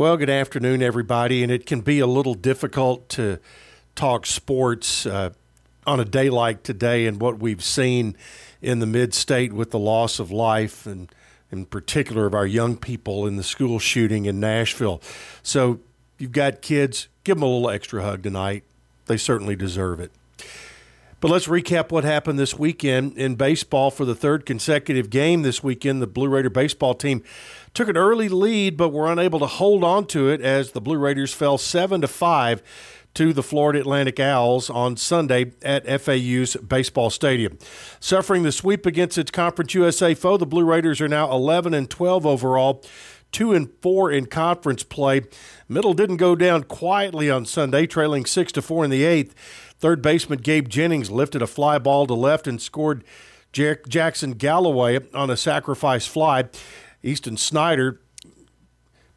Well, good afternoon, everybody. And it can be a little difficult to talk sports uh, on a day like today and what we've seen in the mid state with the loss of life and in particular of our young people in the school shooting in Nashville. So you've got kids, give them a little extra hug tonight. They certainly deserve it. But let's recap what happened this weekend in baseball for the third consecutive game this weekend. The Blue Raider baseball team took an early lead, but were unable to hold on to it as the Blue Raiders fell seven to five to the Florida Atlantic Owls on Sunday at FAU's baseball stadium. Suffering the sweep against its Conference USA foe, the Blue Raiders are now 11 and 12 overall, 2 and 4 in conference play. Middle didn't go down quietly on Sunday, trailing 6 to 4 in the 8th. Third baseman Gabe Jennings lifted a fly ball to left and scored Jackson Galloway on a sacrifice fly. Easton Snyder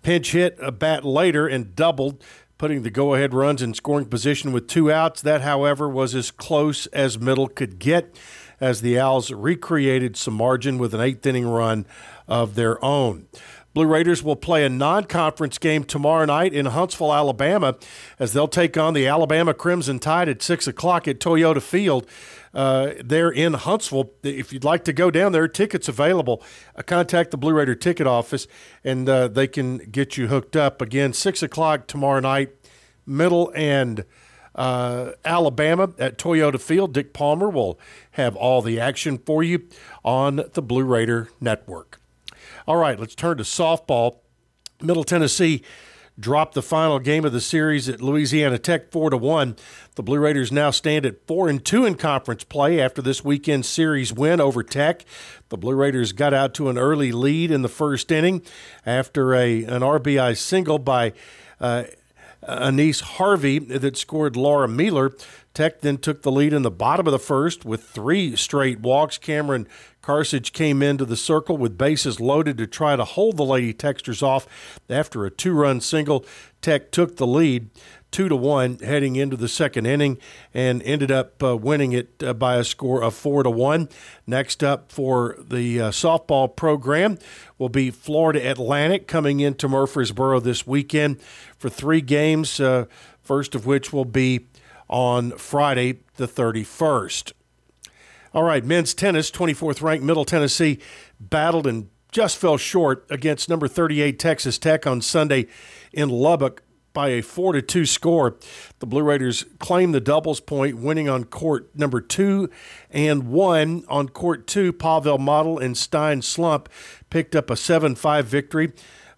pinch hit a bat later and doubled, putting the go ahead runs in scoring position with two outs. That, however, was as close as middle could get as the Owls recreated some margin with an eighth inning run of their own. Blue Raiders will play a non conference game tomorrow night in Huntsville, Alabama, as they'll take on the Alabama Crimson Tide at 6 o'clock at Toyota Field. Uh, there in Huntsville. If you'd like to go down there, tickets available. Uh, contact the Blue Raider ticket office and uh, they can get you hooked up. Again, 6 o'clock tomorrow night, middle and uh, Alabama at Toyota Field. Dick Palmer will have all the action for you on the Blue Raider Network. All right, let's turn to softball. Middle Tennessee dropped the final game of the series at Louisiana Tech 4 to 1. The Blue Raiders now stand at 4 and 2 in conference play after this weekend series win over Tech. The Blue Raiders got out to an early lead in the first inning after a an RBI single by uh, Anise Harvey that scored Laura Mealer. Tech then took the lead in the bottom of the first with three straight walks. Cameron Carsage came into the circle with bases loaded to try to hold the Lady Techsters off. After a two-run single, Tech took the lead two to one heading into the second inning and ended up uh, winning it uh, by a score of four to one. Next up for the uh, softball program will be Florida Atlantic coming into Murfreesboro this weekend for three games. Uh, first of which will be on Friday the 31st. All right, men's tennis, 24th ranked Middle Tennessee battled and just fell short against number 38 Texas Tech on Sunday in Lubbock by a 4 to 2 score. The Blue Raiders claimed the doubles point, winning on court number 2 and 1. On court 2, Pavel Model and Stein Slump picked up a 7 5 victory.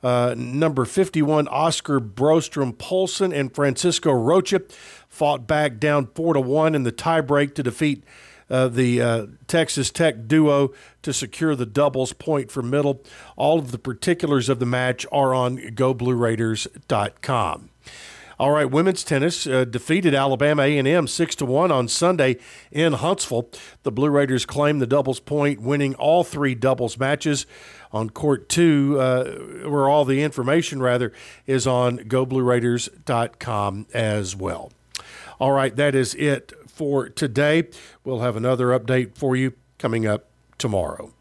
Uh, number 51, Oscar Brostrom Poulsen and Francisco Rocha fought back down 4 to 1 in the tiebreak to defeat uh, the uh, Texas Tech duo to secure the doubles point for middle. All of the particulars of the match are on GoBlueRaiders.com. All right, women's tennis uh, defeated Alabama A&M six to one on Sunday in Huntsville. The Blue Raiders claimed the doubles point, winning all three doubles matches. On court two, uh, where all the information rather is on GoBlueRaiders.com as well. All right, that is it for today. We'll have another update for you coming up tomorrow.